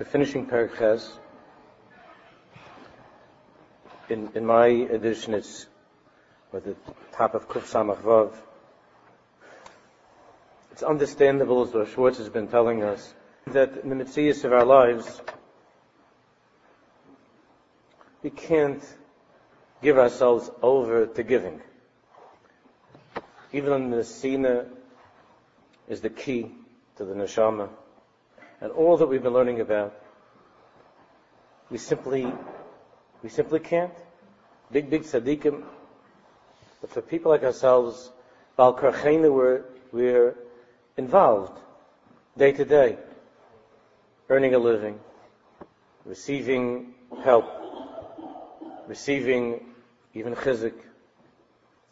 We're finishing Parak In, in my edition, it's at the top of Kuf Samach Vav. It's understandable, as Rav Schwartz has been telling us, that in the mitzvahs of our lives, we can't give ourselves over to giving. Even the Sina is the key to the neshama, and all that we've been learning about, we simply, we simply can't. Big, big tzaddikim, but for people like ourselves, Bal we're, we're involved day to day, earning a living, receiving help, receiving even chizik.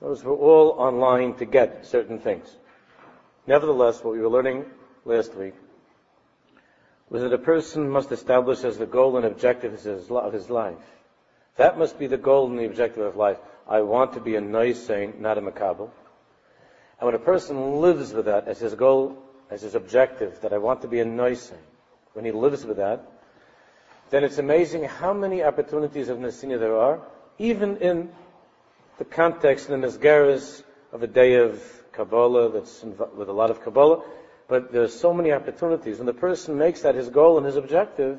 Those were all online to get certain things. Nevertheless, what we were learning last week was that a person must establish as the goal and objective of his life. That must be the goal and the objective of life. I want to be a nice saint, not a makabel. And when a person lives with that as his goal, as his objective, that I want to be a nice saint, when he lives with that, then it's amazing how many opportunities of Nasina there are, even in the context and the Mesgaris of a day of Kabbalah that's with a lot of Kabbalah, but there's so many opportunities. When the person makes that his goal and his objective,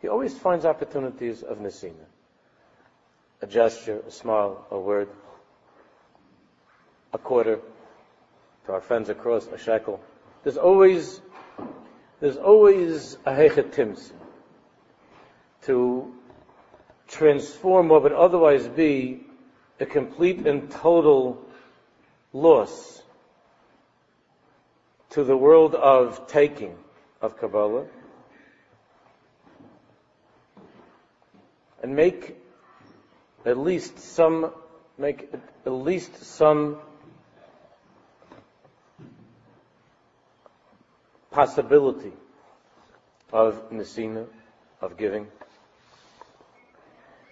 he always finds opportunities of Nasina. A gesture, a smile, a word, a quarter, to our friends across a shekel. There's always, there's always a hechet to transform what would otherwise be a complete and total loss to the world of taking of Kabbalah and make at least some make at least some possibility of Nesina, of giving.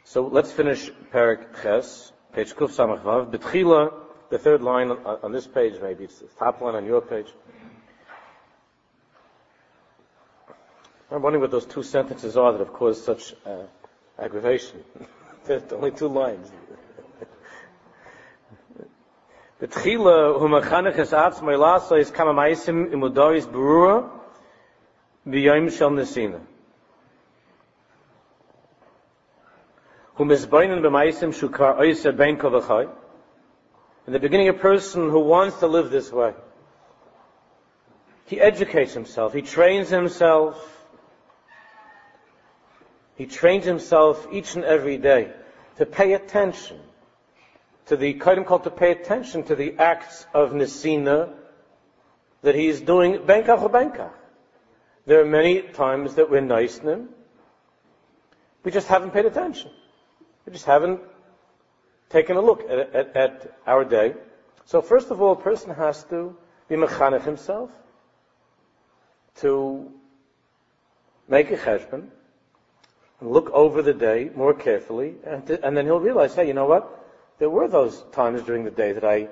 So let's finish Parak Ches, page Kuf Samach Vav. Betchila, the third line on, on, this page, maybe it's the top line on your page. I'm wondering what those two sentences are that have caused such uh, aggravation. Only two lines. Hu machanech es is kama maisim berura shel nesina. B'maisim shukar ben. In the beginning, a person who wants to live this way, he educates himself, he trains himself, he trains himself each and every day to pay attention to the Kaidim called to pay attention to the acts of Nisina that he is doing Benkach Benkach. There are many times that we're nice to him. We just haven't paid attention. We just haven't taken a look at, at, at our day. So first of all, a person has to be mechanech himself to make a cheshbon look over the day more carefully, and, to, and then he'll realize, hey, you know what? There were those times during the day that I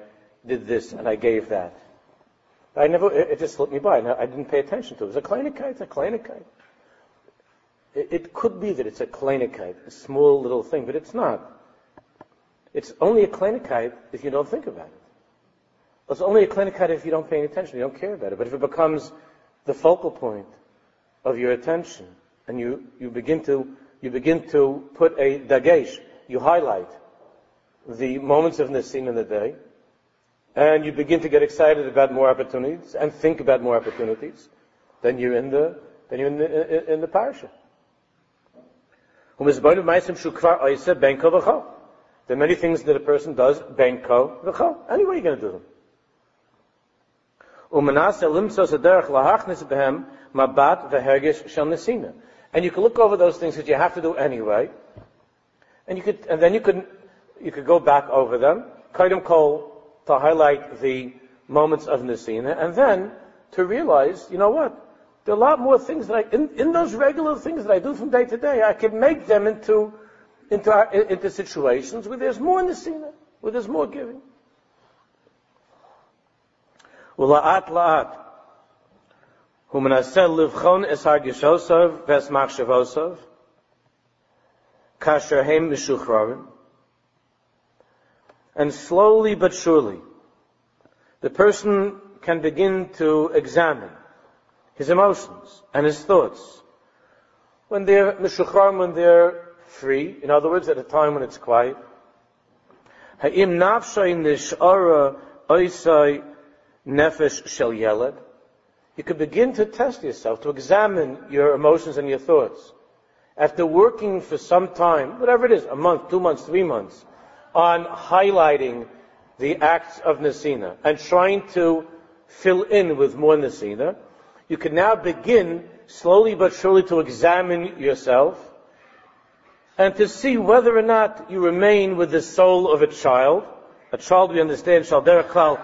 did this and I gave that. I never, it, it just slipped me by. I didn't pay attention to it. It was a kleinigkeit, it's a kleinigkeit. It, it could be that it's a kleinigkeit, a small little thing, but it's not. It's only a kleinigkeit if you don't think about it. It's only a kleinigkeit if you don't pay any attention, you don't care about it. But if it becomes the focal point of your attention, and you, you begin to you begin to put a dagesh, you highlight the moments of Nisim in the day, and you begin to get excited about more opportunities and think about more opportunities, then you're in the then you're in the in the parasha. There are many things that a person does, benko v'cho. Anyway, you're going to do them. And you can look over those things that you have to do anyway. And you could, and then you could, you could go back over them, kaidim kol, to highlight the moments of Nisina, and then to realize, you know what? There are a lot more things that I, in, in those regular things that I do from day to day, I can make them into, into, into situations where there's more Nisina, where there's more giving. And slowly but surely, the person can begin to examine his emotions and his thoughts when they're mishuchram, when they're free. In other words, at a time when it's quiet. Ha'im nafshay nishara oisai nefesh shel yeled. You could begin to test yourself, to examine your emotions and your thoughts. After working for some time, whatever it is, a month, two months, three months, on highlighting the acts of Nasina and trying to fill in with more Nasina, you can now begin slowly but surely to examine yourself and to see whether or not you remain with the soul of a child. A child, we understand, shall klal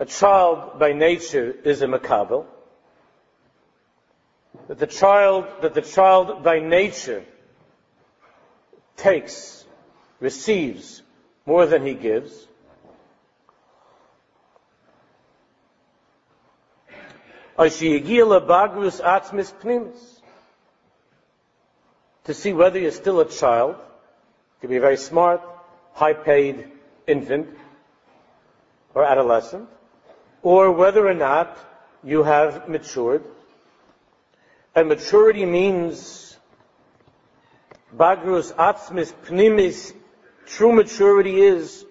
a child by nature is a makabel. That the child, that the child by nature takes, receives more than he gives. To see whether you're still a child, could be a very smart, high paid infant or adolescent, or whether or not you have matured. And maturity means bagrus atzmis pnimis. True maturity is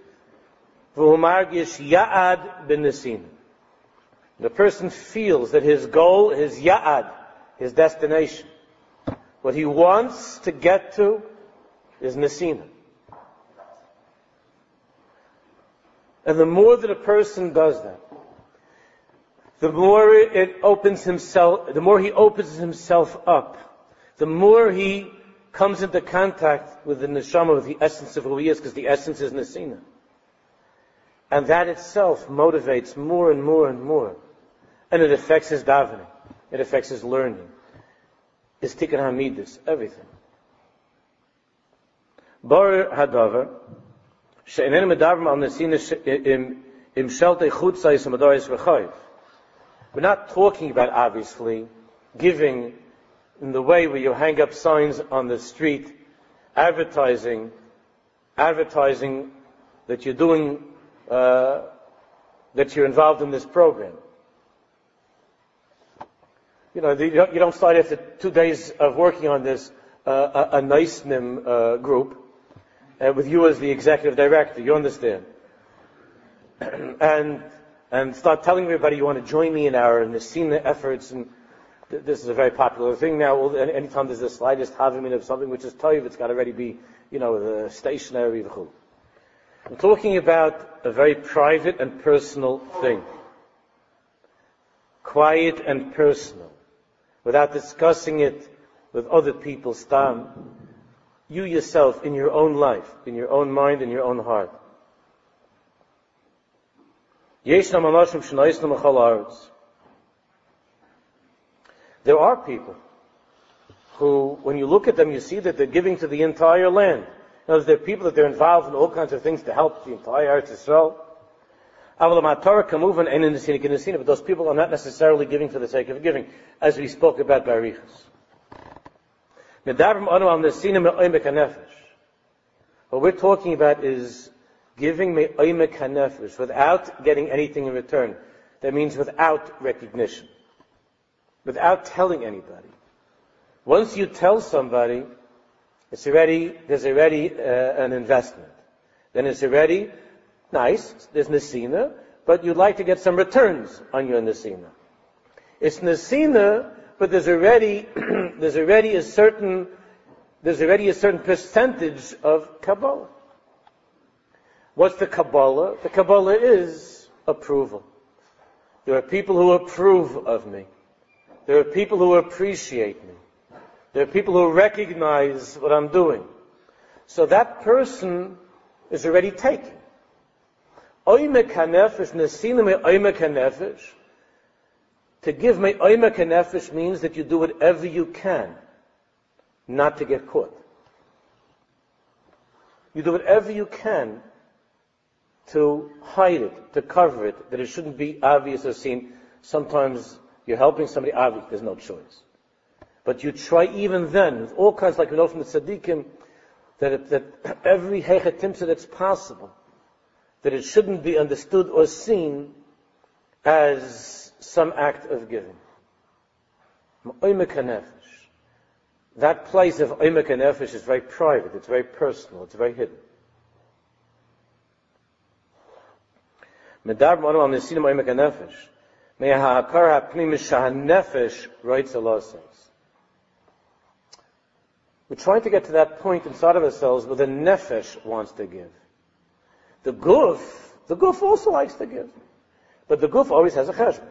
v'humargish ya'ad ben The person feels that his goal, his ya'ad, his destination, what he wants to get to is nesina. And the more that a person does that, the more it opens himself, the more he opens himself up, the more he comes into contact with the neshama, with the essence of who he is, because the essence is nesina. And that itself motivates more and more and more. And it affects his davening. It affects his learning. His tikkun hamidus, everything. Bar hadavar, she'enen medavar al nesina im shelte chutzais amadoris v'chayv. We're not talking about, obviously, giving in the way where you hang up signs on the street, advertising, advertising that you're doing, uh, that you're involved in this program. You know, you don't start after two days of working on this, uh, a, a nice NIM uh, group, uh, with you as the executive director, you understand. and and start telling everybody you want to join me in our Nesina efforts. And th- this is a very popular thing now. Anytime there's the slightest havimim of something which is toiv, it's got to already be, you know, the stationary. I'm talking about a very private and personal thing. Quiet and personal. Without discussing it with other people, stam. You yourself, in your own life, in your own mind, in your own heart. There are people who, when you look at them, you see that they're giving to the entire land. Now, there are people that they're involved in all kinds of things to help the entire Eretz Yisrael. But those people are not necessarily giving for the sake of giving, as we spoke about by Riches. What we're talking about is giving me oimek hanefesh without getting anything in return. That means without recognition, without telling anybody. Once you tell somebody, it's already there's already uh, an investment. Then it's already nice. There's nesina, but you'd like to get some returns on your nesina. It's nesina, but there's already there's already a certain there's already a certain percentage of kabbalah. What's the Kabbalah? The Kabbalah is approval. There are people who approve of me. There are people who appreciate me. There are people who recognize what I'm doing. So that person is already taken. To give me oimek hanefesh means that you do whatever you can not to get caught. You do whatever you can to hide it, to cover it, that it shouldn't be obvious or seen. Sometimes you're helping somebody, there's no choice. But you try even then, with all kinds, like we know from the tzaddikim, that, it, that every hechetimsa that's possible, that it shouldn't be understood or seen as some act of giving. That place of Oimek Nefesh is very private, it's very personal, it's very hidden. Medar Manu al Nesina Ma'imek HaNefesh. May ha'akar ha'pnimish ha'nefesh writes a lot We're trying to get to that point inside of ourselves where the nefesh wants to give. The guf, the guf also likes to give. But the guf always has a cheshbon.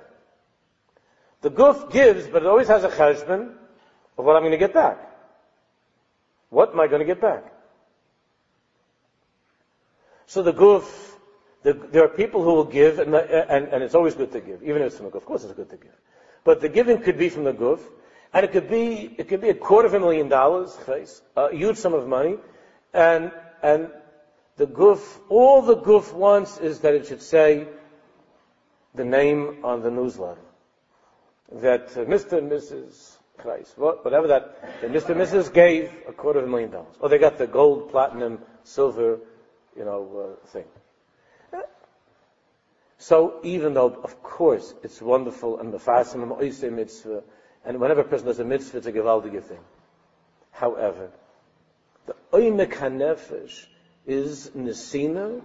The guf gives, but it always has a cheshbon of what I'm going to get back. What am I going to get back? So the guf the, there are people who will give, and, and, and, it's always good to give, even if it's from the guf. Of course, it's good to give. But the giving could be from the guf, and it could be it could be a quarter of a million dollars, a huge sum of money, and and the guf, all the guf wants is that it should say the name on the newsletter that uh, Mr. and Mrs. Christ, whatever that, that Mr. and Mrs. gave a quarter of a million dollars, or they got the gold, platinum, silver, you know, uh, thing. So even though, of course, it's wonderful and the fasim and mitzvah, and whenever a person does a mitzvah, it's a gewaldige thing. However, the oimek hanefesh is nesina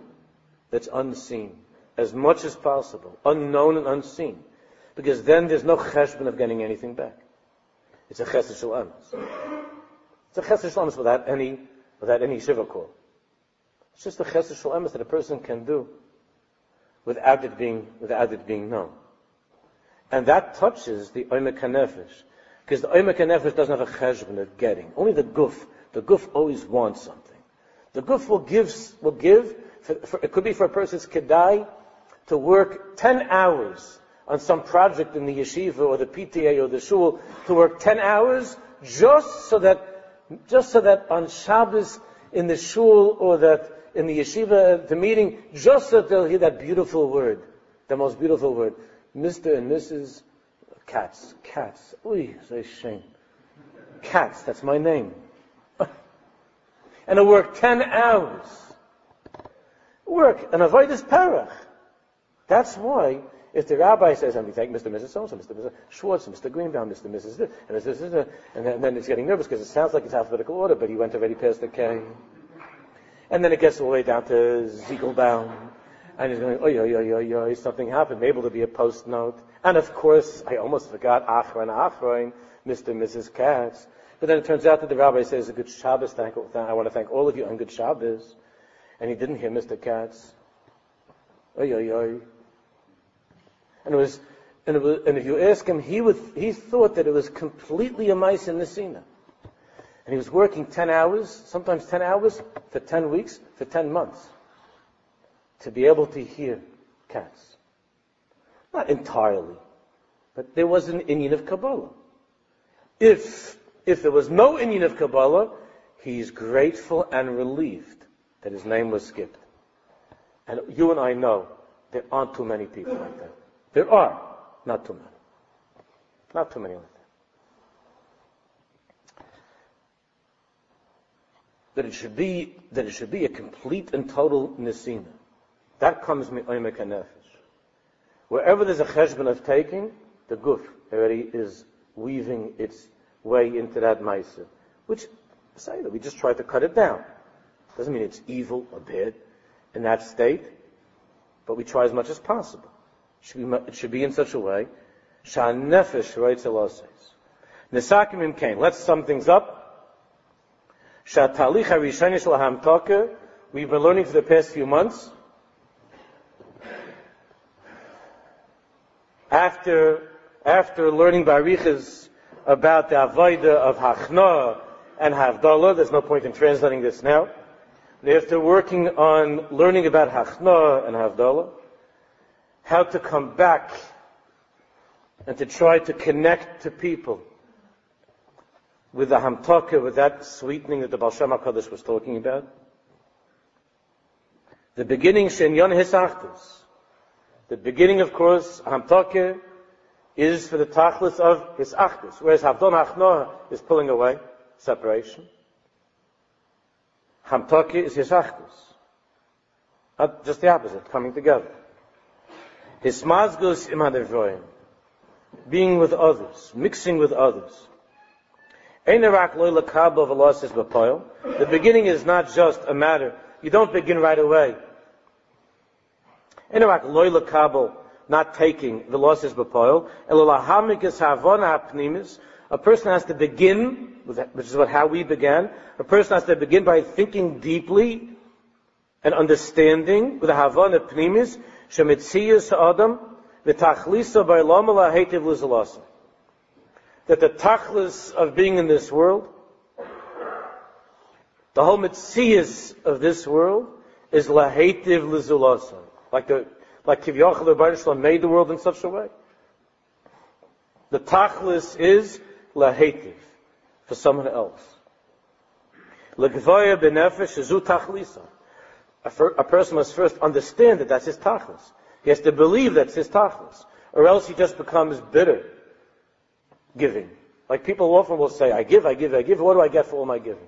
that's unseen, as much as possible, unknown and unseen, because then there's no cheshbon of getting anything back. It's a chesed shel It's a chesed shel without any without any shiva call. It's just a chesed shel that a person can do without it being without it being known. And that touches the Oimek HaNefesh. Because the Oimek HaNefesh doesn't have a cheshbon of getting. Only the guf. The guf always wants something. The guf will give, will give for, for, it could be for a person's kedai to work 10 hours on some project in the yeshiva or the PTA or the shul, to work 10 hours just so that, just so that on Shabbos in the shul or that in the yeshiva, the meeting, just so they'll hear that beautiful word, the most beautiful word. Mr. and Mrs. Katz. Katz. Uy, a shame. Katz, that's my name. and I work 10 hours. Work, and avoid this parach. That's why, if the rabbi says, and we thank Mr. and Mrs. So-and-so, Mr. Mr. Schwartz, Mr. Greenbaum, Mr. and Mrs. and Mrs. This, and then, and then it's getting nervous because it sounds like it's alphabetical order, but he went already past the K. And then it gets all the way down to Ziegelbaum. And he's going, oi, oi, oi, oi, oi, something happened. Maybe there'll be a post note. And of course, I almost forgot Achron Achron, Mr. and Mrs. Katz. But then it turns out that the rabbi says a good Shabbos. Thank, I want to thank all of you on good Shabbos. And he didn't hear Mr. Katz. Oi, oi, oi. And it was, and, it was, and if you ask him, he would, he thought that it was completely a mice in the Sina. And he was working 10 hours, sometimes 10 hours, for 10 weeks, for 10 months to be able to hear Katz. Not entirely, but there was an Indian of Kabbalah. If, if there was no Indian of Kabbalah, he's grateful and relieved that his name was skipped. And you and I know there aren't too many people like that. There are, not too many. Not too many that. It should be, that it should be a complete and total nisina. That comes mi'omek nefesh. Wherever there's a cheshbon of taking, the guf already is weaving its way into that ma'aser, which say that we just try to cut it down. Doesn't mean it's evil or bad in that state, but we try as much as possible. It should be, it should be in such a way. Shan nefesh writes Nesakim im kain. Let's sum things up. Shatalich harishanish laham We've been learning for the past few months after, after learning Barichas about the Avodah of Hachna and Havdalah, there's no point in translating this now. After working on learning about Hachna and Havdalah, how to come back and to try to connect to people with the Hamtaka, with that sweetening that the Baal Shem HaKadosh was talking about. The beginning Shenyon Hisachtus. The beginning, of course, Hamtoke, is for the tachlis of Hisachtus, whereas Havdon Achnoah is pulling away, separation. Hamtoke is Hisachtus. Just the opposite, coming together. Hismazgus imadevroim. Being with others, mixing with others. The beginning is not just a matter, you don't begin right away. Not taking the losses b'poil. A person has to begin, which is what how we began. A person has to begin by thinking deeply and understanding with a havana pnimis shemitziyus adam v'tachlisa that the tachlis of being in this world, the whole of this world is lahativ lizulasa. Like the, like Kivyachal the made the world in such a way. The tachlis is lahativ for someone else. Legvaya benefesh zu tachlisa. A person must first understand that that's his tachlis. He has to believe that's his tachlis, or else he just becomes bitter giving. Like people often will say, I give, I give, I give. What do I get for all my giving?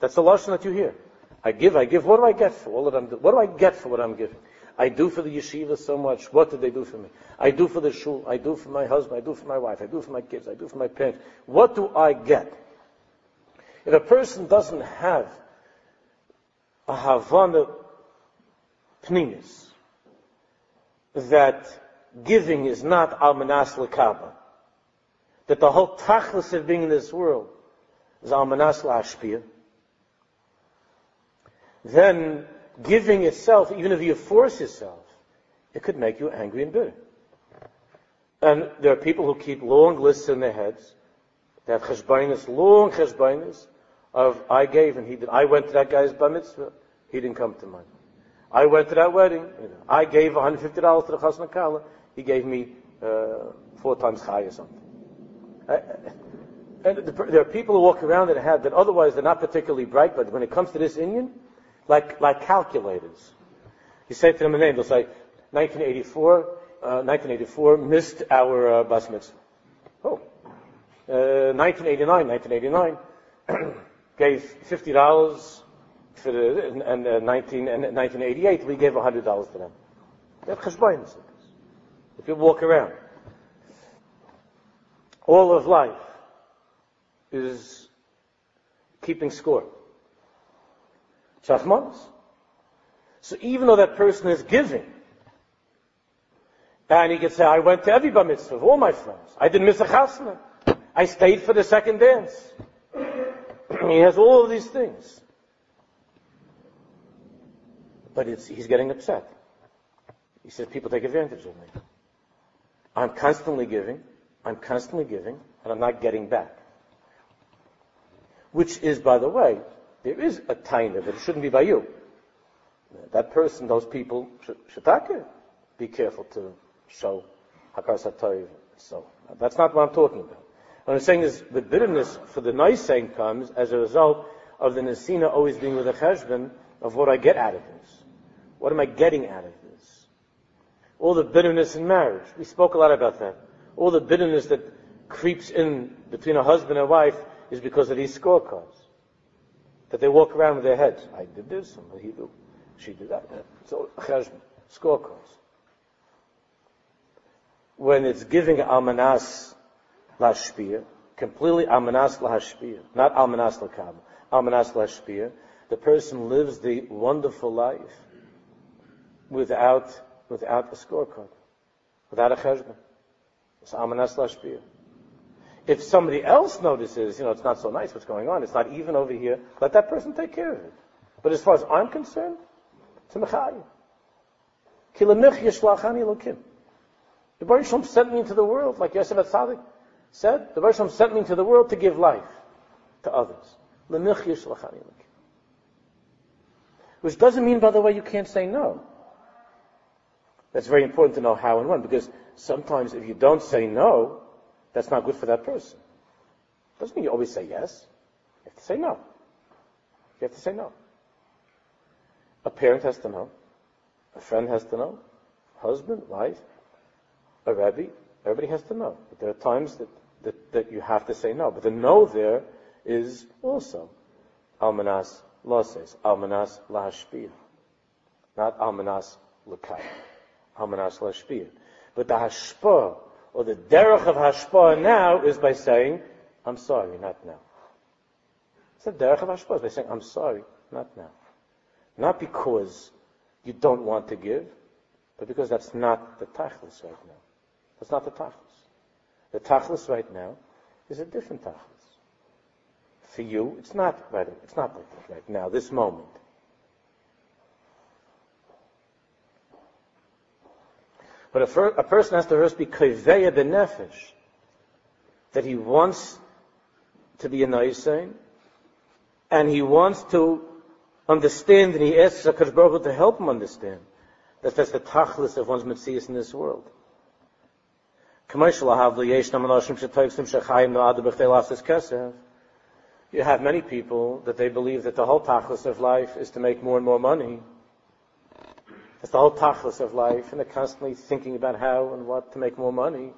That's the lesson that you hear. I give, I give. What do I get for all that I'm doing? What do I get for what I'm giving? I do for the yeshiva so much. What did they do for me? I do for the shul. I do for my husband. I do for my wife. I do for my kids. I do for my parents. What do I get? If a person doesn't have a Havana pnimis, that giving is not almanas lekaba. That the whole tachlis of being in this world is almanas lashpia. Then giving itself, even if you force yourself, it could make you angry and bitter. And there are people who keep long lists in their heads. They have cheshbainis, long cheshbainis of I gave and he did. I went to that guy's bar mitzvah. He didn't come to mine. I went to that wedding. I gave $150 to the chasna kala he gave me uh, four times high or something. I, and the, there are people who walk around that have that otherwise they're not particularly bright, but when it comes to this Indian, like like calculators, you say to them a name, they'll say 1984, uh, 1984 missed our uh, bus mitzvah. Oh, 1989, uh, 1989 gave fifty dollars for the and, and uh, 19 and 1988 we gave hundred dollars to them. They have if you walk around. All of life is keeping score. Shachmanis. So even though that person is giving, and he can say, I went to every bar mitzvah, all my friends. I didn't miss a chasna. I stayed for the second dance. he has all of these things. But he's getting upset. He says, people take advantage of me. I'm constantly giving, I'm constantly giving, and I'm not getting back. Which is, by the way, there is a taina, but it shouldn't be by you. That person, those people, should be careful to show hakar satoiv. So that's not what I'm talking about. What I'm saying is the bitterness for the nice saying comes as a result of the nesina always being with a cheshbon of what I get out of this. What am I getting out of this? All the bitterness in marriage. We spoke a lot about that. All the bitterness that creeps in between a husband and wife is because of these scorecards. That they walk around with their heads. I did this, and he did, she did that. So, scorecards. When it's giving almanas lashpia, completely almanas lahashpia, not almanas lakam, almanas lashpia, the person lives the wonderful life without without a scorecard, without a cheshbon. It's amanas lashpia. If somebody else notices, you know, it's not so nice what's going on, it's not even over here, let that person take care of it. But as far as I'm concerned, it's a mechayi. Kilamich yishlachani lokim. The Baruch Shalom sent me into the world, like Yosef HaTzaddik said, the Baruch Shalom sent me into the world to give life to others. Lemich yishlachani lokim. Which doesn't mean, by the way, you can't say no. That's very important to know how and when, because sometimes if you don't say no, that's not good for that person. Doesn't mean you always say yes. You have to say no. You have to say no. A parent has to know. A friend has to know. Husband, wife, a rabbi, everybody has to know. But there are times that, that, that you have to say no. But the no there is also almanas loses, almanas lahashpiyah. Not almanas l'kai. Lahashpiyah. But the hashpah, or the derech of hashpah now is by saying, I'm sorry, not now. It's the derech of hashpah, by saying, I'm sorry, not now. Not because you don't want to give, but because that's not the tachlis right now. That's not the tachlis. The tachlis right now is a different tachlis. For you, it's not right. It's not right now. This moment. But a, a person has to first be koveya benefesh, that he wants to be a Naisain, and he wants to understand, and he asks HaKadosh Baruch to help him understand that that's the tachlis of one's mitzvahs in this world. You have many people that they believe that the whole tachlis of life is to make more and more money. That's the whole tachlis of life, and they're constantly thinking about how and what to make more money.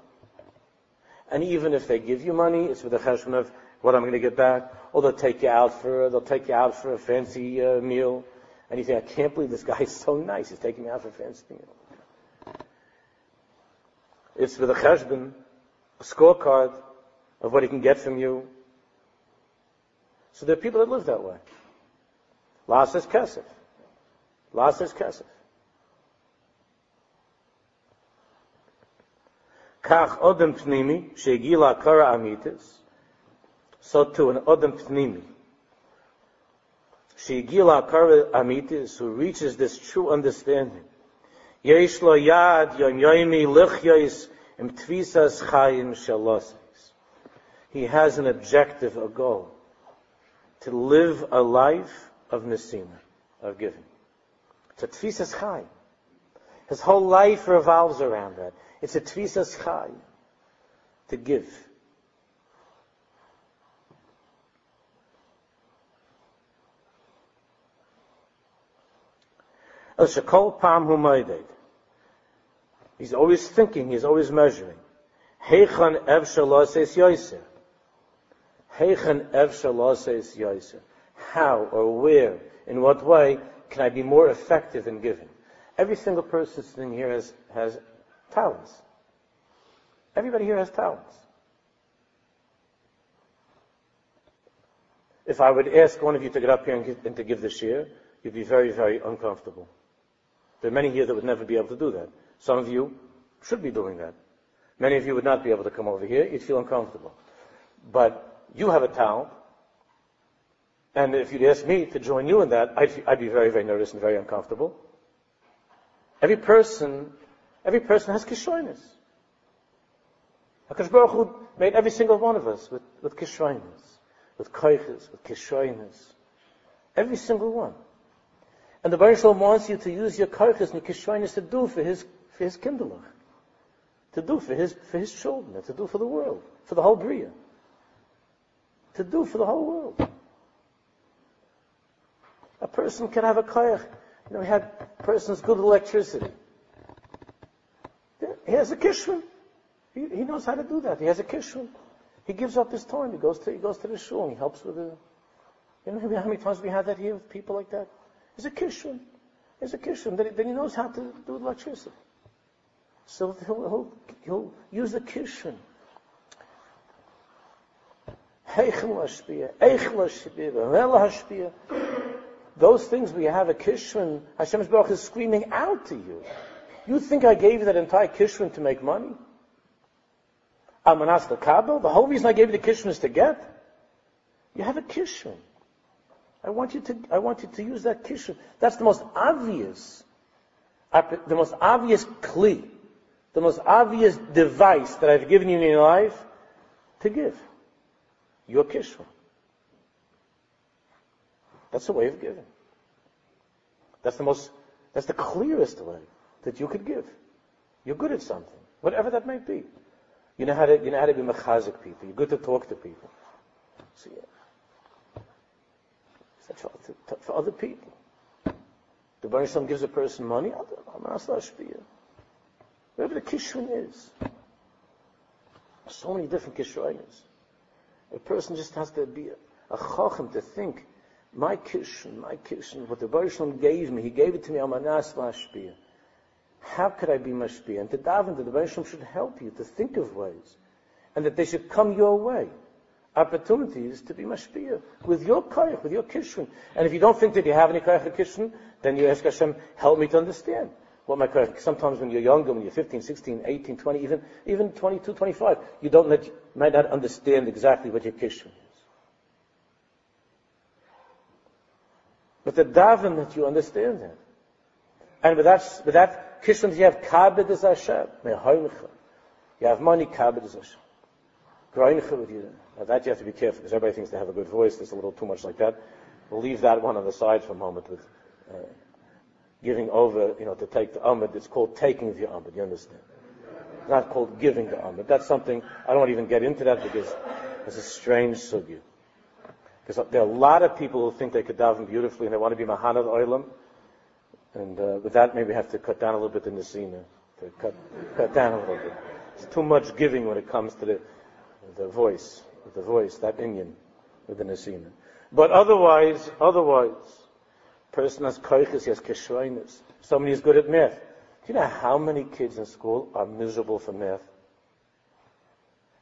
And even if they give you money, it's with the cheshbon of what I'm going to get back, or they'll take you out for they'll take you out for a fancy uh, meal, and you think, I can't believe this guy is so nice. He's taking me out for a fancy meal. It's with a cheshbon, a scorecard of what he can get from you. So there are people that live that way. Las is kesef. Las is kesef. Kach odem pnimi, shegila kara amitis, so to an odem pnimi. Shegila kara amitis, who reaches this true understanding. Yesh lo yad yom yoimi lichyos im tvisas chayim shaloses. He has an objective, a goal, to live a life of nesina, of giving. A tvisas chayim. His whole life revolves around that. It's a tvisas chai, to give. Oh, El shakol pam hu He's always thinking, he's always measuring. Heichan ev shaloses yoiser. Heichan ev shaloses yoiser. How or where, in what way can I be more effective in giving? Every single person sitting here has, has talents. Everybody here has talents. If I would ask one of you to get up here and, give, and to give this year, you'd be very, very uncomfortable. There are many here that would never be able to do that. Some of you should be doing that. Many of you would not be able to come over here. You'd feel uncomfortable. But you have a talent. And if you'd ask me to join you in that, I'd, I'd be very, very nervous and very uncomfortable. Every person Every person has kishoinis. HaKadosh Baruch Hu made every single one of us with, with with koiches, with kishoinis. Every single one. And the Baruch wants you to use your koiches and your to do for his, for his. To do for his, for his children, to do for the world, for the whole Bria. To do for the whole world. A person can have a koich. You know, we had persons good electricity. He has a kishvan. He, he, knows how to do that. He has a kishvan. He gives up his time. He goes to he goes to the shul. He helps with the. You know how many times we have that here with people like that? He's a kishvan. He's a kishvan. Then, then he knows how to do electricity. So he'll, he'll, he'll use the kishvan. Those things we have a kishvan, Hashem's Baruch is screaming out to you. You think I gave you that entire kishrin to make money? Almanas the Kabel? The whole reason I gave you the kishrin is to get? You have a kishrin. I want you to, I want you to use that kishrin. That's the most obvious, the most obvious kli, the most obvious device that I've given you in your life to give. Your kishrin. That's the way of giving. That's the most, that's the clearest way that you could give. You're good at something, whatever that might be. You know how to, you know how to be mechazik people. You're good to talk to people. So yeah. for, for other people. The Baruch gives a person money, wherever the kishun is. So many different kishrayas. A person just has to be a, a chacham to think, my kishun, my kishun, what the Baruch gave me, he gave it to me, amanas lashpiyah. How could I be mashpiyah? And to daven, that the Baruch should help you to think of ways, and that they should come your way opportunities to be mashpia with your koyach, with your kishun. And if you don't think that you have any koyach kishun, then you ask Hashem, help me to understand what my koyach. Sometimes when you're younger, when you're 15, 16, 18, 20, even even 22, 25, you don't let, might not understand exactly what your kishun is. But the daven that you understand that. And with that, with that kishun, you have kabed as Hashem. You have money, kabed as Hashem. with you. Now that you have to be careful because everybody thinks they have a good voice. There's a little too much like that. We'll leave that one on the side for a moment with uh, giving over, you know, to take the amud. It's called taking the amud. You understand? It's not called giving the amud. That's something I don't even get into that because it's a strange sugya. Because there are a lot of people who think they could daven beautifully and they want to be Mahanad Oilam. And uh, with that, maybe have to cut down a little bit in the scene. To cut, cut down a little bit. It's too much giving when it comes to the, the voice the voice, that Indian with the Nasina. But otherwise, otherwise, person has koiches, he has kishroinis. Somebody is good at math. Do you know how many kids in school are miserable for math?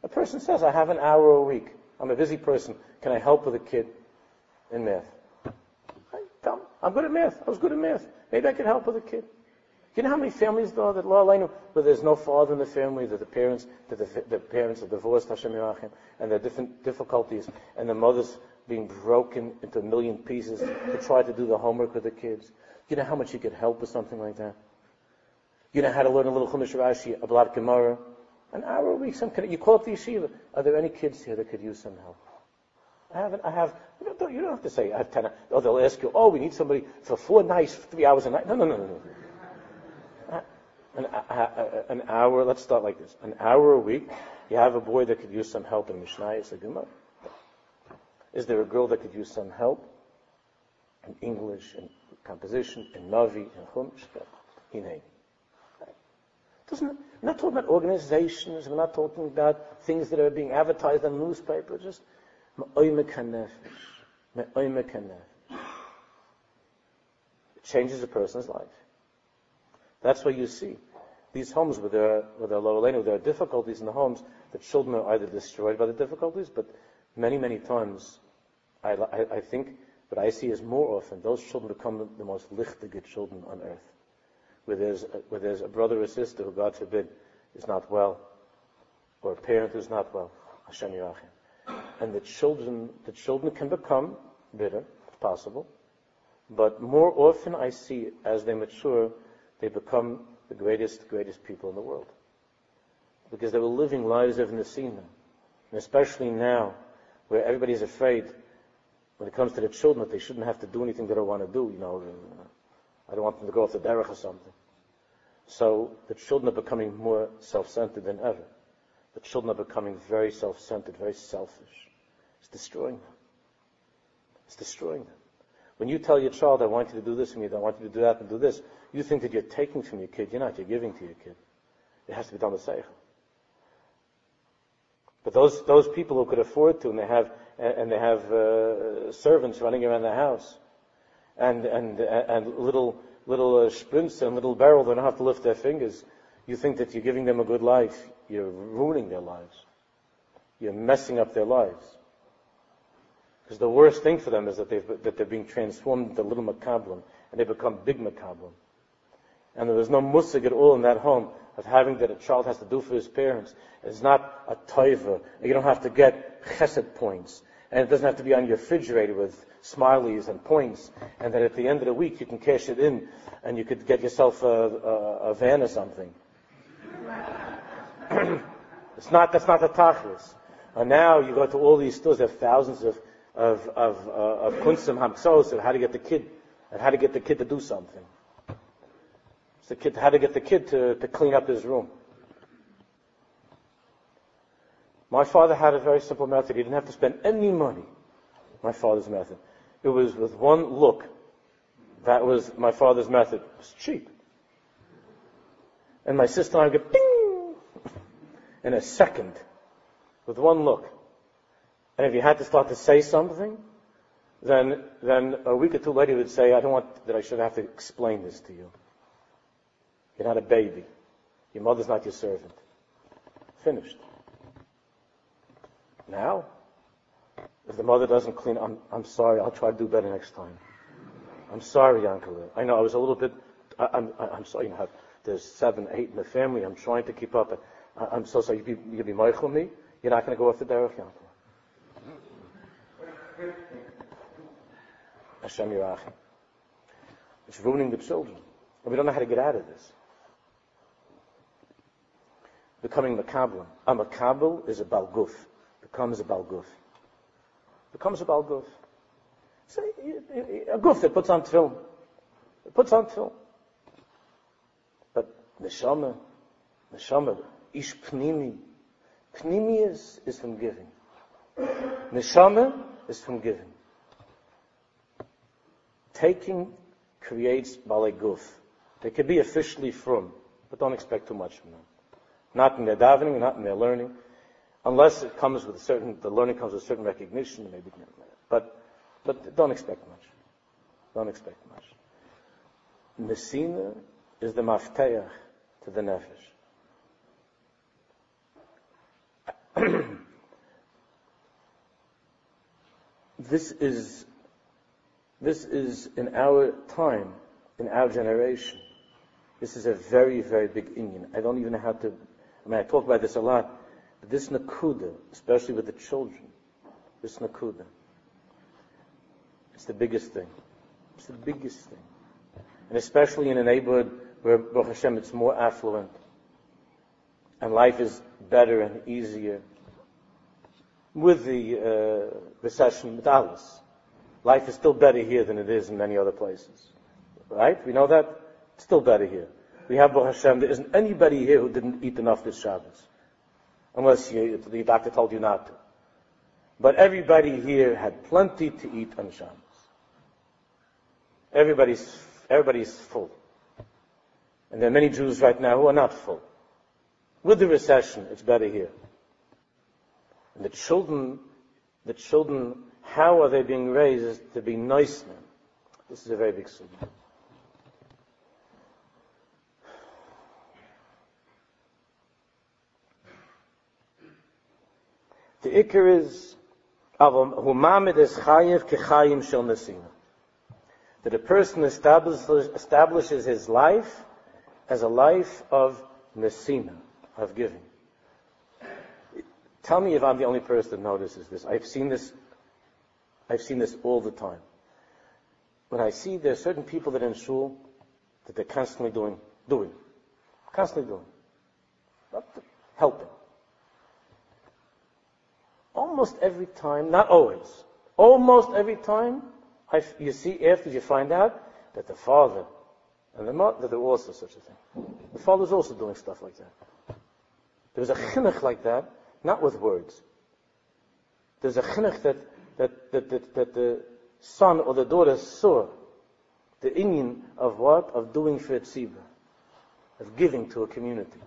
A person says, I have an hour a week. I'm a busy person. Can I help with a kid in math? I'm good at math. I was good at math. Maybe I can help with a kid. You know how many families though that law where there's no father in the family, that the parents that the, the parents are divorced, Hashem Yerachim, and there are different difficulties, and the mother's being broken into a million pieces to try to do the homework with the kids. You know how much you could help with something like that? You know how to learn a little Chumash Rashi, a Blat Gemara, an hour a week. Some kind. you call up the yeshiva. Are there any kids here that could use some help? I haven't. I have. You don't, you don't have to say I have ten. Oh, they'll ask you. Oh, we need somebody for four nights, three hours a night. No, no, no, no, no uh, an, uh, uh, an hour, let's start like this, an hour a week, you have a boy that could use some help in Mishnah, Gemara. Is there a girl that could use some help in English, in composition, in Navi, in Chumash? In doesn't we're not talking about organizations, we're not talking about things that are being advertised newspaper, just it changes a person's life. That's why you see. These homes where there are, where there are there are difficulties in the homes, the children are either destroyed by the difficulties, but many, many times, I, I, I think what I see is more often those children become the most lichtige children on earth, where there's, a, where there's a brother or sister who, God forbid, is not well, or a parent who's not well, Hashem Yerachim. And the children, the children can become bitter, it's possible, but more often I see as they mature, they become the greatest, greatest people in the world. Because they were living lives of Nasina. And especially now, where everybody's afraid when it comes to the children that they shouldn't have to do anything they don't want to do, you know. I don't want them to go off the derech or something. So the children are becoming more self-centered than ever. The children are becoming very self-centered, very selfish. It's destroying them. It's destroying them. When you tell your child, I want you to do this and you, I want you to do that and do this, you think that you're taking from your kid. You're not. You're giving to your kid. It has to be done the seichel. But those those people who could afford to, and they have and they have uh, servants running around the house, and and and little little uh, sprints and little barrel, they don't have to lift their fingers. You think that you're giving them a good life. You're ruining their lives. You're messing up their lives. Because the worst thing for them is that, they've, that they're being transformed into little makablim, and they become big makablim. And there was no musig at all in that home of having that a child has to do for his parents. It's not a toiva. You don't have to get chesed points. And it doesn't have to be on your refrigerator with smileys and points. And that at the end of the week you can cash it in and you could get yourself a, a, a van or something. It's not, that's not the tachlis. And now you go to all these stores, there are thousands of, of, of, uh, of of how to get the kid, and how to get the kid to do something the kid, how to get the kid to, to clean up his room. My father had a very simple method. He didn't have to spend any money. My father's method. It was with one look. That was my father's method. It was cheap. And my sister and I would get ding in a second with one look. And if you had to start to say something, then, then a week or two later you would say, I don't want that I should have to explain this to you. You're not a baby. Your mother's not your servant. Finished. Now, if the mother doesn't clean, I'm, I'm sorry, I'll try to do better next time. I'm sorry, Uncle. I know I was a little bit, I, I'm, I'm sorry, you know, there's seven, eight in the family, I'm trying to keep up. I, am so sorry, you'll be, you be mochel me? You're not going to go off the derech, Uncle. Hashem Yerachim. It's ruining the children. And we don't know how to get out of this. Becoming Makablim. A Makabel is a Balguf. Becomes a Balguf. Becomes a Balguf. So, a guf that puts on tefillin. It puts on tefillin. But neshama, neshama, ish pnimi. Pnimi is, is from giving. Neshama is from giving. Taking creates balei They could be officially from, but don't expect too much from them. Not in their davening, not in their learning, unless it comes with a certain, the learning comes with a certain recognition, maybe. But, but don't expect much. Don't expect much. Nesina is the mafteach to the nefesh. this is this is in our time, in our generation. This is a very, very big inyan. I don't even know how to, I mean, I talk about this a lot, but this Nakuda, especially with the children, this Nakuda, it's the biggest thing. It's the biggest thing. And especially in a neighborhood where, Baruch Hashem, it's more affluent, and life is better and easier, with the uh, recession, with Alice. Life is still better here than it is in many other places. Right? We know that? It's still better here. We have Baruch Hashem. There isn't anybody here who didn't eat enough this Shabbos. Unless you, the doctor told you not to. But everybody here had plenty to eat on Shabbos. Everybody's, everybody's full. And there are many Jews right now who are not full. With the recession, it's better here. And the children, the children how are they being raised to be nice men? This is a very big sugya. The ikar is humamed is chayiv kechayim shel nesina. That a person establishes, establishes his life as a life of nesina, of giving. Tell me if I'm the only person that notices this. I've seen this I've seen this all the time. When I see there are certain people that in shul that they're constantly doing, doing, constantly doing, not helping. Almost every time, not always, almost every time, I, you see after you find out that the father and the mother, that there was also such a thing. The father's also doing stuff like that. There's a chinuch like that, not with words. There's a chinuch that that, that, that, that the son or the daughter saw the inyan of what? Of doing for tzibur, of giving to a community.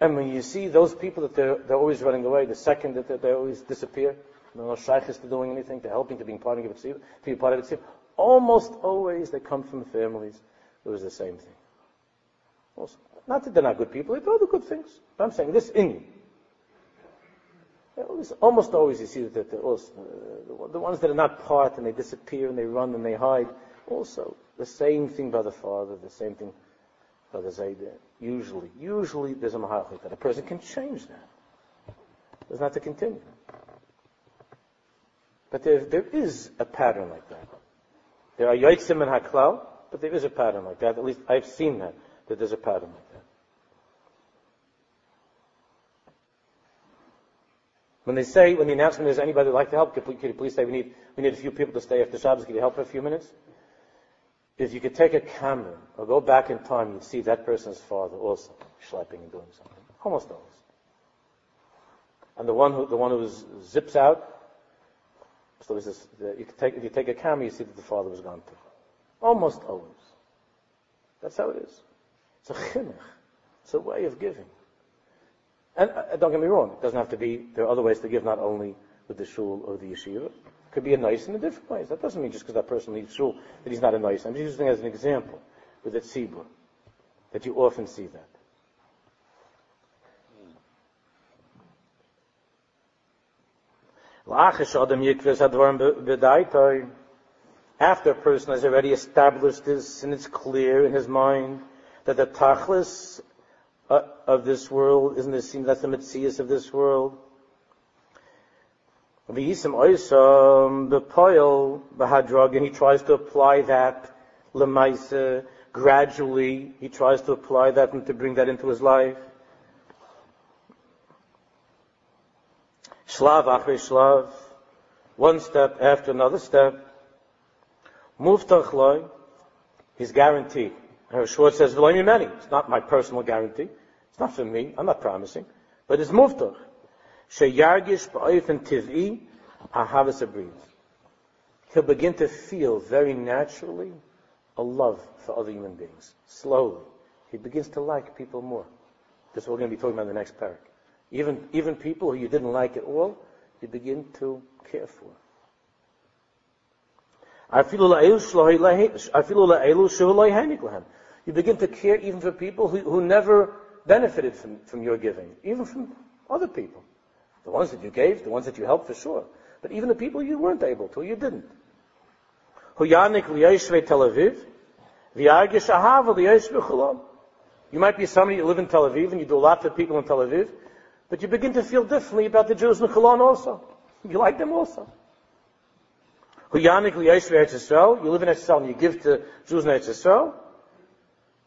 And when you see those people that they're, they're always running away, the second that they always disappear, they're not shaykhs to doing anything, they're helping, to being part of it, to be part of it, almost always they come from families it was the same thing. Also, not that they're not good people, they do the good things. But I'm saying this inyan, Almost always you see that the, uh, the ones that are not part and they disappear and they run and they hide, also the same thing by the father, the same thing by the Zaydah. Usually, usually there's a mahach that. A person can change that. Doesn't have to continue. But there, there is a pattern like that. There are yoitzim and haklal, but there is a pattern like that. At least I've seen that, that there's a pattern like that. When they say, when the announcement is, anybody would like to help, could, could you please say, we need, we need a few people to stay after Shabbos, could you help for a few minutes? If you could take a camera or go back in time, you'd see that person's father also schlepping and doing something. Almost always. And the one who, the one who zips out, So this is, you take, if you take a camera, you see that the father was gone too. Almost always. That's how it is. It's a chinuch. It's a way of giving. And uh, don't get me wrong, it doesn't have to be, there are other ways to give, not only with the shul or the yeshiva. It could be a nice in a different ways. That doesn't mean just because that person leaves shul that he's not a nice. I'm just using it as an example with the tzibur, that you often see that. After a person has already established this and it's clear in his mind that the tachlis Uh, of this world isn't the same, that's the mitzias of this world. V'yisim oisam b'poil b'hadrag, and he tries to apply that lemaisa gradually. He tries to apply that and to bring that into his life. Shlav achre shlav, one step after another step. Muftach loy, he's guaranteed. Schwartz says, "V'loim many." It's not my personal guarantee. It's not for me. I'm not promising, but it's muftach. Sheyargish ba'ofen tiv'i ahavas abrid. He'll begin to feel very naturally a love for other human beings. Slowly, he begins to like people more. This is what we're going to be talking about in the next parak. Even even people who you didn't like at all, you begin to care for. You begin to care even for people who, who never benefited from, from your giving, even from other people. The ones that you gave, the ones that you helped for sure. But even the people you weren't able to, you didn't. You might be somebody who live in Tel Aviv and you do a lot for people in Tel Aviv, but you begin to feel differently about the Jews in Cholon also. You like them also. You live in Eretz and you give to Jews in Eretz Yisrael.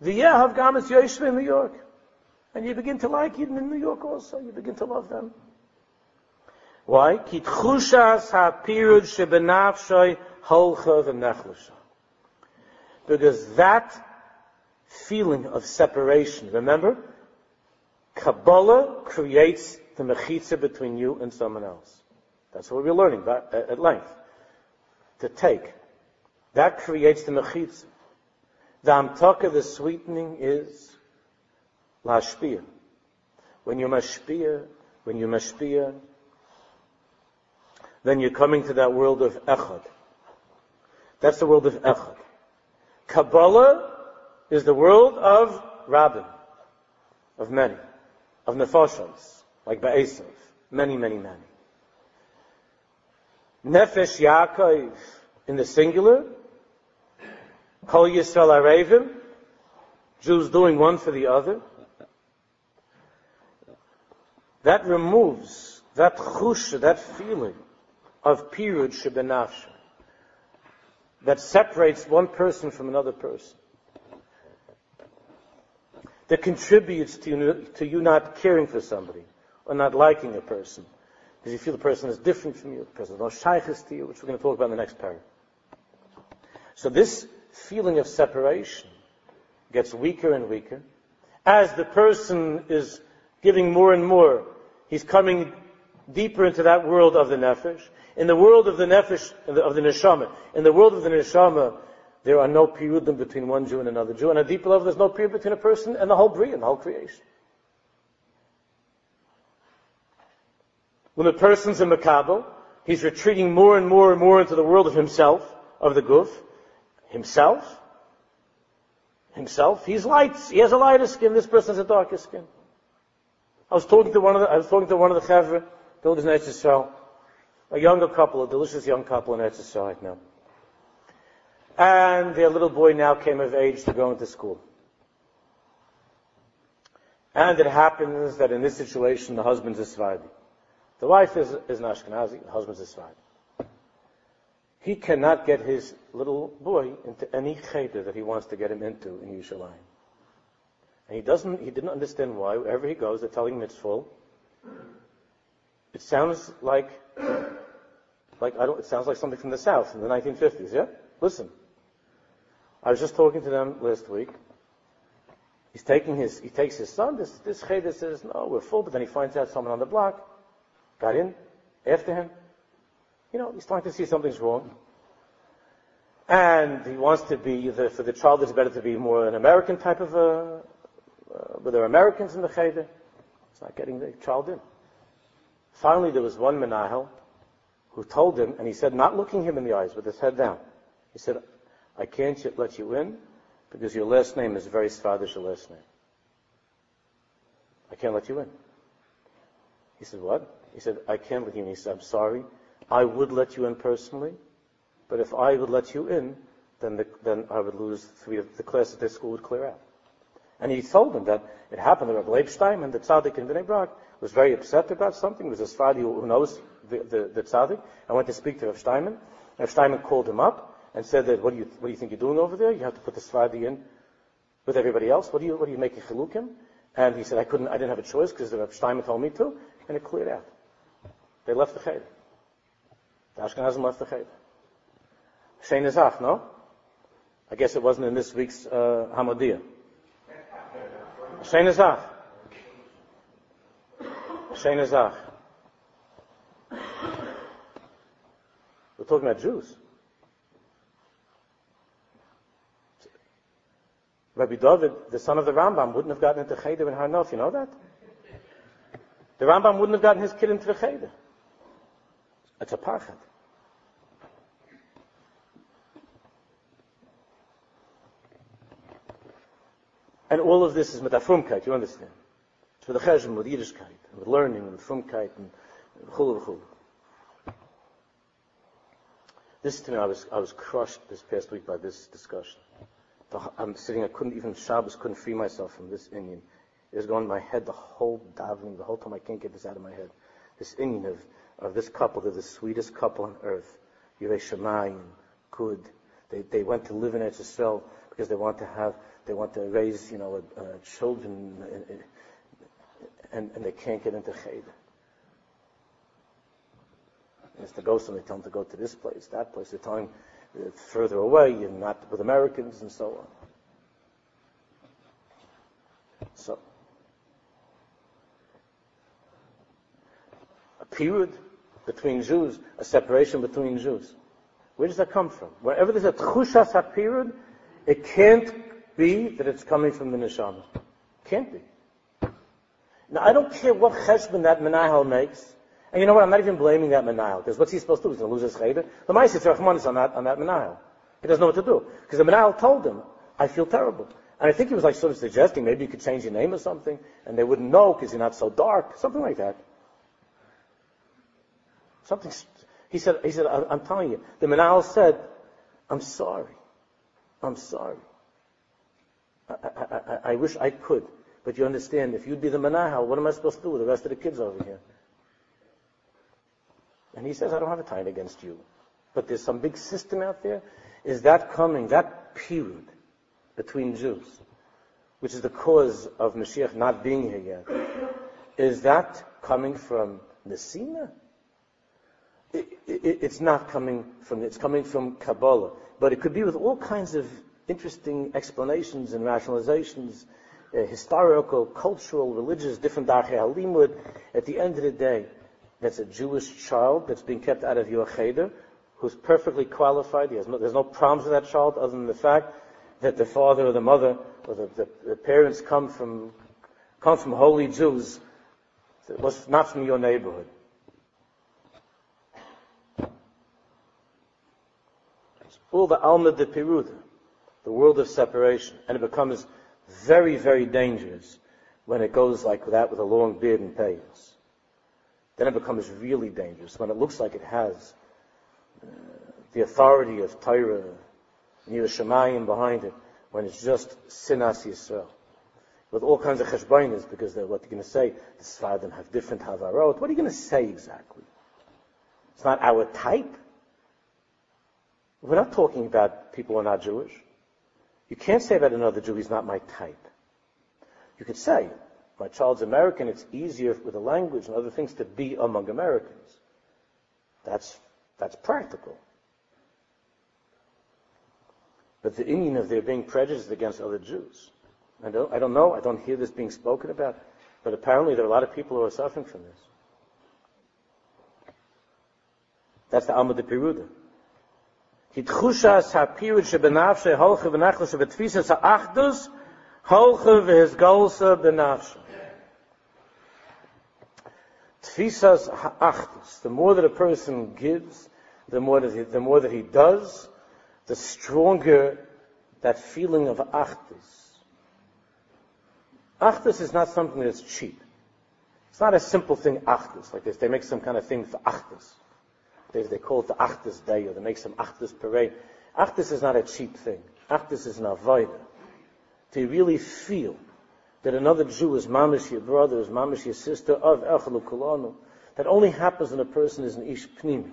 The Yehav Gamas in New York. And you begin to like Eden in New York also. You begin to love them. Why? Ha'pirud holcha v'nechlusha. Because that feeling of separation, remember? Kabbalah creates the mechitza between you and someone else. That's what we're learning at length to take. That creates the mechitza. The amtaka, the sweetening is lashpia. When you mashpia, when you mashpia, then you're coming to that world of echad. That's the world of echad. Kabbalah is the world of rabbin, of many, of nefashos, like Ba'esav, many, many, many. Nefesh Yaakov in the singular. Kol Yisrael Arevim. Jews doing one for the other. That removes that chush, that feeling of pirud shebenafsha that separates one person from another person. That contributes to you, to you not caring for somebody or not liking a person because you feel the person is different from you, the person is no shaykhis to you, which we're going to talk about in the next paragraph. So this feeling of separation gets weaker and weaker. As the person is giving more and more, he's coming deeper into that world of the nefesh. In the world of the nefesh, of the neshama, in the world of the neshama, there are no pirudim between one Jew and another Jew. On a deeper level, there's no pirud between a person and the whole bria, and the whole creation. When a person's in Makabel, he's retreating more and more and more into the world of himself, of the guf. Himself. Himself. He's light. He has a lighter skin. This person has a darker skin. I was talking to one of the, I was talking to one of the chevra, builders in Eretz a younger couple, a delicious young couple in Eretz right now. And their little boy now came of age to go into school. And it happens that in this situation, the husband's a Sephardi. The wife is, is an Ashkenazi, the husband's a Sephardi. He cannot get his little boy into any cheder that he wants to get him into in Yerushalayim. And he doesn't, he didn't understand why. Wherever he goes, they're telling him it's full. It sounds like, like I don't, it sounds like something from the South in the 1950s, yeah? Listen. I was just talking to them last week. He's taking his, he takes his son, this, this cheder says, no, we're full, but then he finds out someone on the block got in after him. You know, he's starting to see something's wrong. And he wants to be, the, for the child, it's better to be more an American type of a, uh, were there Americans in the Cheder? It's not getting the child in. Finally, there was one Menahel who told him, and he said, not looking him in the eyes, with his head down, he said, I can't let you in because your last name is very Sfadish, your last name. I can't let you in. He said, what? He said, I can't let you in. He said, I'm sorry. I would let you in personally, but if I would let you in, then, the, then I would lose three of the class at this school would clear out. And he told them that it happened to Rabbi Leibstein and the tzaddik in Bnei Brak was very upset about something. It was a Sfadi who knows the, the, the tzaddik. I went to speak to Rav Steinman. Rav Steinman called him up and said that, what do you, what do you think you're doing over there? You have to put the Sfadi in with everybody else. What do you, what do you making chilukim? And he said, I couldn't, I didn't have a choice because Rav Steinman told me to, and it cleared out. They left the cheder. The Ashkenazim left the cheder. Azach, no? I guess it wasn't in this week's uh, Hamodia. Shein Azach. Shein Azach. We're talking about Jews. Rabbi David, the son of the Rambam, wouldn't have gotten into Cheder in Har Nof. You know that? The Rambam wouldn't have gotten his kid into the Cheder. It's a pachat. And all of this is frumkeit, you understand? It's with the cheshem, with Yiddishkeit, with learning, with frumkeit, and chulu chulu. This to me, I was, I was crushed this past week by this discussion. I'm sitting, I couldn't even, Shabbos couldn't free myself from this inyan. It was going in my head the whole davening, the whole time I can't get this out of my head. This inyan of, of this couple, they're the sweetest couple on earth. Yirei Shemayim, good. They, they went to live in Eretz because they want to have, they want to raise, you know, uh, children, and, and they can't get into Cheder. It's the ghost, and they tell them to go to this place, that place. They're telling uh, further away and not with Americans and so on. So, a pirud between Jews, a separation between Jews. Where does that come from? Wherever there's a tchushas pirud, it can't be that it's coming from the neshama. Can't be. Now, I don't care what cheshbon that menahel makes. And you know what? I'm not even blaming that Menahel, because what's he supposed to do? He's going to lose his cheder. The Ma'aseh is on that, on that Menahel. He doesn't know what to do. Because the Menahel told him, I feel terrible. And I think he was like sort of suggesting maybe you could change your name or something, and they wouldn't know because you're not so dark. Something like that. Something, he said, he said, I'm telling you, the Menahel said, I'm sorry. I'm sorry. I, I, wish I could. But you understand, if you'd be the Menahel, what am I supposed to do with the rest of the kids over here? And he says, I don't have a tie against you. But there's some big system out there. Is that coming, that pirud between Jews, which is the cause of Mashiach not being here yet, is that coming from Nesina? It, it, it's not coming from, it's coming from Kabbalah. But it could be with all kinds of interesting explanations and rationalizations, uh, historical, cultural, religious, different darche halimud. At the end of the day, that's a Jewish child that's being kept out of your cheder, who's perfectly qualified. No, there's no problems with that child other than the fact that the father or the mother or the, the, the parents come from come from holy Jews, it was not from your neighborhood. All the Alma de Peruda, the world of separation, and it becomes very, very dangerous when it goes like that with a long beard and payas then it becomes really dangerous. When it looks like it has uh, the authority of Torah Yerushalayim behind it, when it's just Sinas Yisrael. With all kinds of cheshbainas, because they're what they're going to say, the Sfardim have different havarot. What are you going to say exactly? It's not our type. We're not talking about people who are not Jewish. You can't say about another Jew, he's not my type. You could say, my child's American, it's easier with the language and other things to be among Americans. That's, that's practical. But the inyan of their being prejudiced against other Jews. I don't, I don't know, I don't hear this being spoken about, but apparently there are a lot of people who are suffering from this. That's the Alma de Peruda. Hitchushas ha-pirud shebenafshe holche v'nachla shebetfisas ha-achdus holche v'hizgolsa benafshe. Tfisas ha-achdus. The more that a person gives, the more that he, the more that he does, the stronger that feeling of achdus. Achdus is not something that's cheap. It's not a simple thing, achdus, like this. They make some kind of thing for achdus. They, they call it the achdus day, or they make some achdus parade. Achdus is not a cheap thing. Achdus is an avoider. To really feel that another Jew is mamish your brother, is mamish your sister, of echelu kulanu, that only happens when a person is an ish pnimi.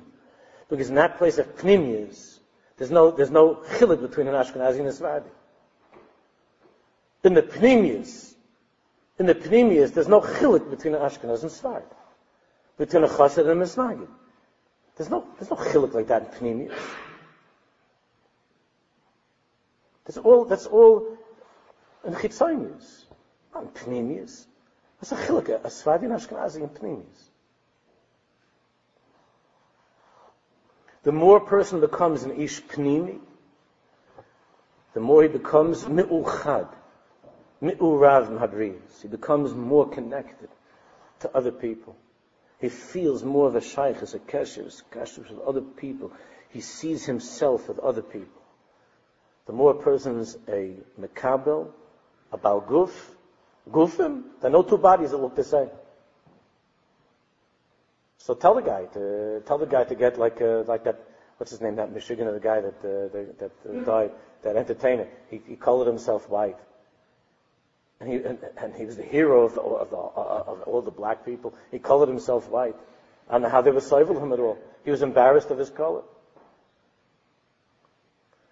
Because in that place of pnimi is, there's no, there's no chilik between an Ashkenazi and a Sephardi. In the pnimius, in the pnimius, there's no chilik between an Ashkenaz and Sephardi. Between a chassid and a misnagid. There's no, there's no chilik like that in pnimius. That's all, that's all in chitzonius. Not in pnimius. That's a chilik, a Sephardi and in pnimius. The more person becomes an ish pnimi, the more he becomes mi'uchad, mi'urav mahabriyas. He becomes more connected to other people. He feels more of a shaykh as a kesher, as a with other people. He sees himself with other people. The more a person is a mekabel, a balguf, gufim, there are no two bodies that look the same. So tell the guy to tell the guy to get like uh, like that. What's his name? That Michigan, the guy that uh, that, that uh, died, that entertainer. He, he colored himself white, and he and, and he was the hero of, the, of, the, of all the black people. He colored himself white. And how they were him at all. He was embarrassed of his color.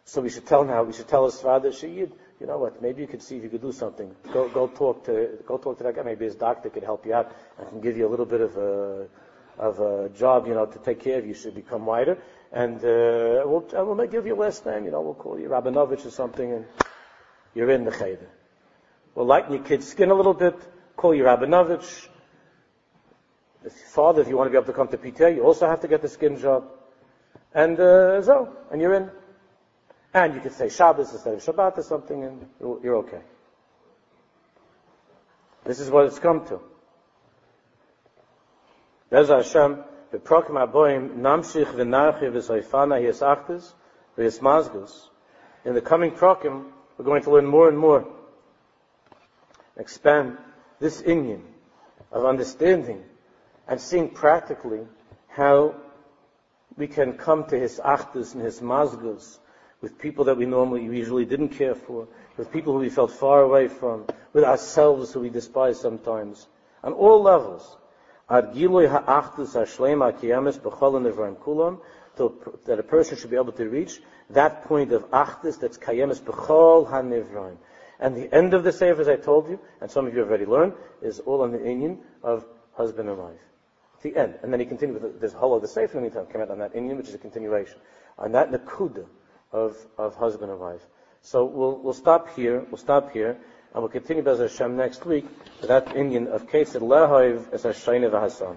So we should tell now. We should tell his father, Shayid, you know what? Maybe you could see if you could do something. Go go talk to go talk to that guy. Maybe his doctor could help you out and can give you a little bit of a of a job, you know, to take care of you should become whiter. And uh, we'll, we'll give you a last name, you know, we'll call you Rabinovich or something, and you're in the cheder. We'll lighten your kid's skin a little bit, call you Rabinovich. If father, if you want to be able to come to PTA, you also have to get the skin job. And uh, so, and you're in. And you could say Shabbos instead of Shabbat or something, and you're okay. This is what it's come to. Hashem, aboim, namshich v'narchi v'soifana his achtes, v'his mazgus. In the coming prokim, we're going to learn more and more. Expand this inyan of understanding and seeing practically how we can come to his achtus and his mazgus with people that we normally usually didn't care for, with people who we felt far away from, with ourselves who we despise sometimes, on all levels that a person should be able to reach that point of achdus that's kayemis b'chol ha'nevrim. And the end of the sefer, as I told you, and some of you have already learned, is all on the inyan of husband and wife. The end. And then he continued with this whole of the sefer in the meantime, came out on that inyan, which is a continuation. On that nakuda of, of husband and wife. So we'll, we'll stop here, we'll stop here. And we'll continue Bez Hashem next week with that inyan of Kesed Lehoiv as Hashayne V'Hasan.